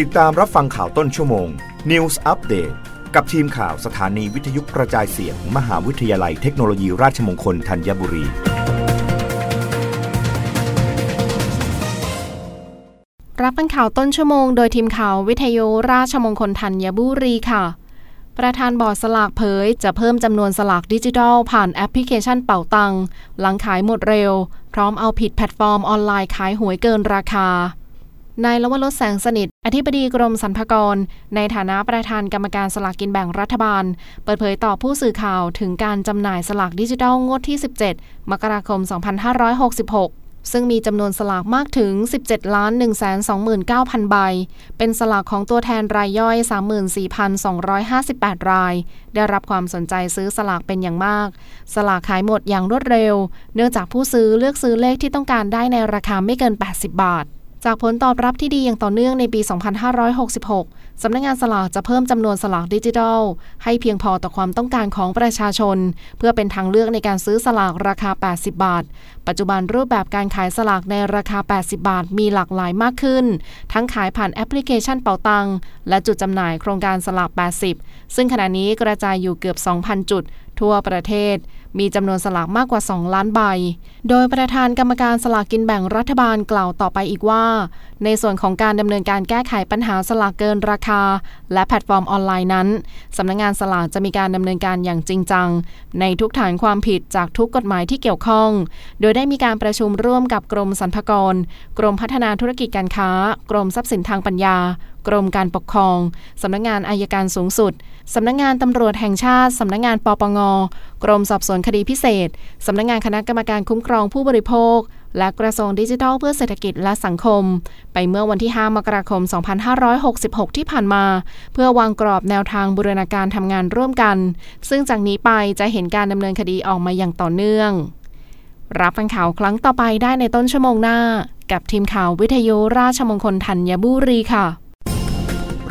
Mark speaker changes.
Speaker 1: ติดตามรับฟังข่าวต้นชั่วโมง News Update กับทีมข่าวสถานีวิทยุกระจายเสียงมหาวิทยาลัยเทคโนโลยีราชมงคลธัญบุรี
Speaker 2: รับฟังข่าวต้นชั่วโมง โดยทีมข่าววิทยุราชมงคลธัญบุรีค่ะ ประธานบอร์ดสลากเผย จะเพิ่มจำนวนสลากดิจิทัลผ่านแอปพลิเคชันเป่าตัง หลังขายหมดเร็ว พร้อมเอาผิดแพลตฟอร์มออนไลน์ขายหวยเกินราคานายลวรสแสงสนิท อธิบดีกรมสรรพากร ในฐานะประธานกรรมการสลากกินแบ่งรัฐบาล เปิดเผยต่อผู้สื่อข่าวถึงการจำหน่ายสลากดิจิทัลงวดที่ 17 มกราคม 2566 ซึ่งมีจำนวนสลากมากถึง 17 ล้าน 129,000 ใบ เป็นสลากของตัวแทนรายย่อย 34,258 ราย ได้รับความสนใจซื้อสลากเป็นอย่างมาก สลากขายหมดอย่างรวดเร็ว เนื่องจากผู้ซื้อเลือกซื้อเลขที่ต้องการได้ในราคาไม่เกิน 80 บาท จากผลตอบรับที่ดีอย่างต่อเนื่องในปี 2566 สำนักงงานสลากจะเพิ่มจำนวนสลากดิจิทัล ให้เพียงพอต่อความต้องการของประชาชน เพื่อเป็นทางเลือกในการซื้อสลากราคา 80 บาท ปัจจุบันรูปแบบการขายสลากในราคา 80 บาท มีหลากหลายมากขึ้น ทั้งขายผ่านแอปพลิเคชันเป๋าตังและจุดจำหน่ายโครงการสลาก 80 ซึ่งขณะนี้กระจายอยู่เกือบ 2,000 จุด ทั่วประเทศ มีจำนวนสลากมากกว่า 2 ล้านใบ โดยประธานกรรมการสลากกินแบ่งรัฐบาลกล่าวต่อไปอีกว่า ในส่วนของการดำเนินการแก้ไขปัญหาสลากเกินราคา และแพลตฟอร์มออนไลน์นั้นสำนักงานสลากจะมีการดำเนินการอย่างจริงจัง ในทุกฐานความผิดจากทุกกฎหมายที่เกี่ยวข้อง โดยได้มีการประชุมร่วมกับกรมสรรพากร กรมพัฒนาธุรกิจการค้า กรมทรัพย์สินทางปัญญา กรมการปกครอง สำนักงงานอายการสูงสุด สำนักงงานตำรวจแห่งชาติ สำนักงงานปปง กรมสอบสวนคดีพิเศษ สำนักงงานคณะกรรมการคุ้มครองผู้บริโภค และกระทรวงดิจิทัลเพื่อเศรษฐกิจและสังคม ไปเมื่อวันที่ 5 มกราคม 2566 ที่ผ่านมา เพื่อวางกรอบแนวทางบูรณาการทำงานร่วมกัน ซึ่งจากนี้ไปจะเห็นการดำเนินคดีออกมาอย่างต่อเนื่อง รับฟังข่าวครั้งต่อไปได้ในต้นชั่วโมงหน้า กับทีมข่าววิทยุราชมงคลธัญบุรีค่ะ